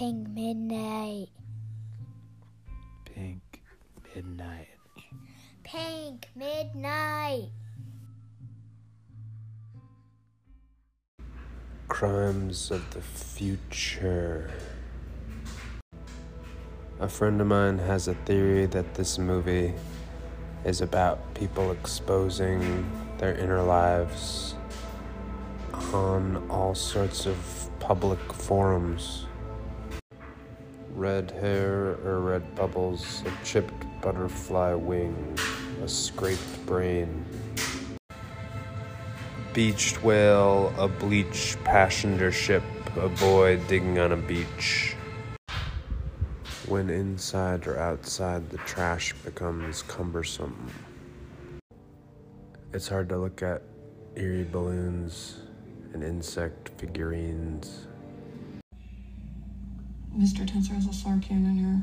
Pink Midnight. Pink Midnight. Pink Midnight. Crimes of the Future. A friend of mine has a theory that this movie is about people exposing their inner lives on all sorts of public forums. Red hair or red bubbles, a chipped butterfly wing, a scraped brain. Beached whale, a bleached passenger ship, a boy digging on a beach. When inside or outside, the trash becomes cumbersome. It's hard to look at eerie balloons and insect figurines. Mr. Tenser has a Sarkian in here.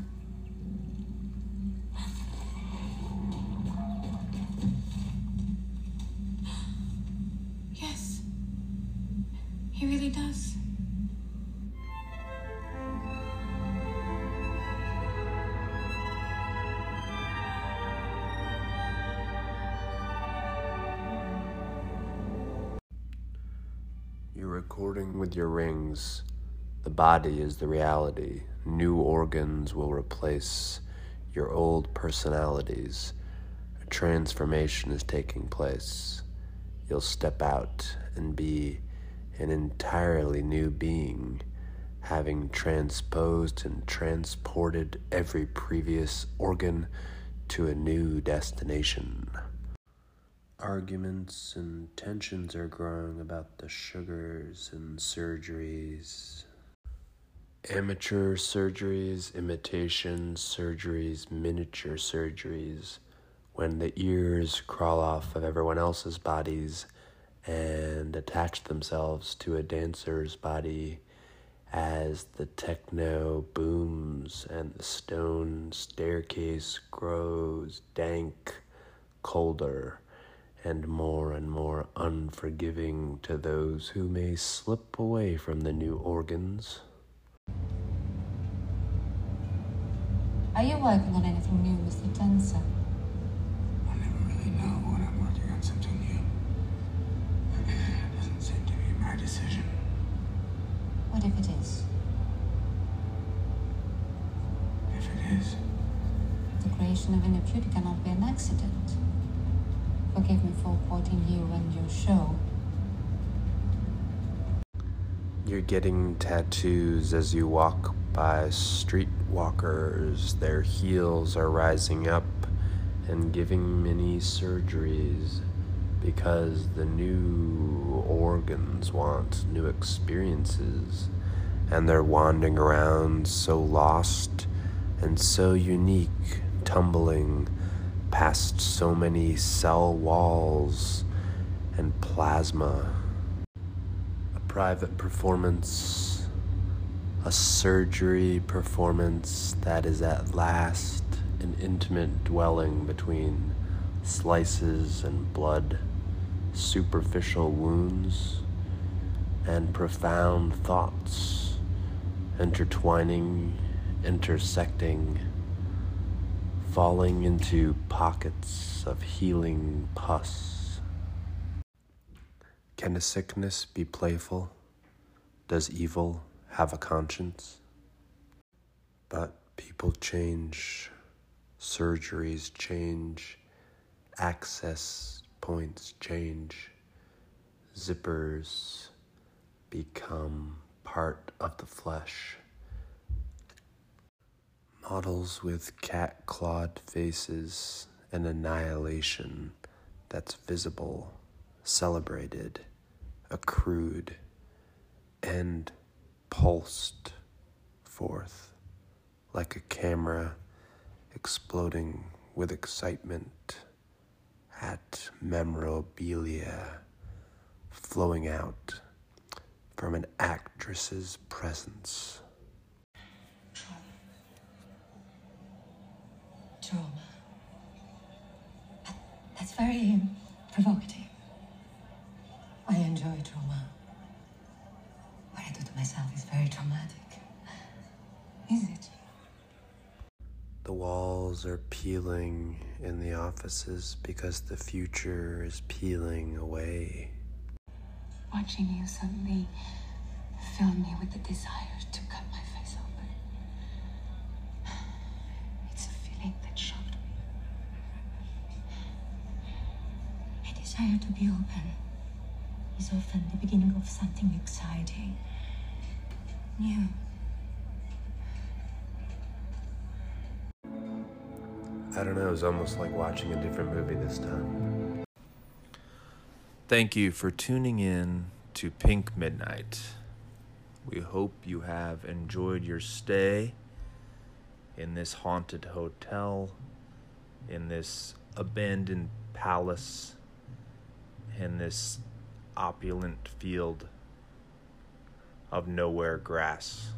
Yes. He really does. You're recording with your rings. The body is the reality. New organs will replace your old personalities. A transformation is taking place. You'll step out and be an entirely new being, having transposed and transported every previous organ to a new destination. Arguments and tensions are growing about the sugars and surgeries. Amateur surgeries, imitation surgeries, miniature surgeries, when the ears crawl off of everyone else's bodies and attach themselves to a dancer's body as the techno booms and the stone staircase grows dank, colder and more and more unforgiving to those who may slip away from the new organs. Are you working on anything new, Mr. Tenser? I never really know when I'm working on something new. It doesn't seem to be my decision. What if it is? If it is, The creation of a new beauty cannot be an accident. Forgive me for quoting you and your show. You're getting tattoos as you walk by streetwalkers. Their heels are rising up and giving many surgeries because the new organs want new experiences. And they're wandering around so lost and so unique, tumbling past so many cell walls and plasma a private performance, a surgery performance that is at last an intimate dwelling between slices and blood, superficial wounds, and profound thoughts, intertwining, intersecting, falling into pockets of healing pus. Can a sickness be playful? Does evil have a conscience? But people change, surgeries change, access points change, zippers become part of the flesh. Models with cat clawed faces and annihilation that's visible, celebrated, accrued, and pulsed forth like a camera exploding with excitement at memorabilia flowing out from an actress's presence. Trauma. That- That's very provocative. Apples are peeling in the offices because the future is peeling away. Watching you suddenly filled me with the desire to cut my face open. It's a feeling that shocked me. A desire to be open is often the beginning of something exciting, new. I don't know, it was almost like watching a different movie this time. Thank you for tuning in to Pink Midnight. We hope you have enjoyed your stay in this haunted hotel, in this abandoned palace, in this opulent field of nowhere grass.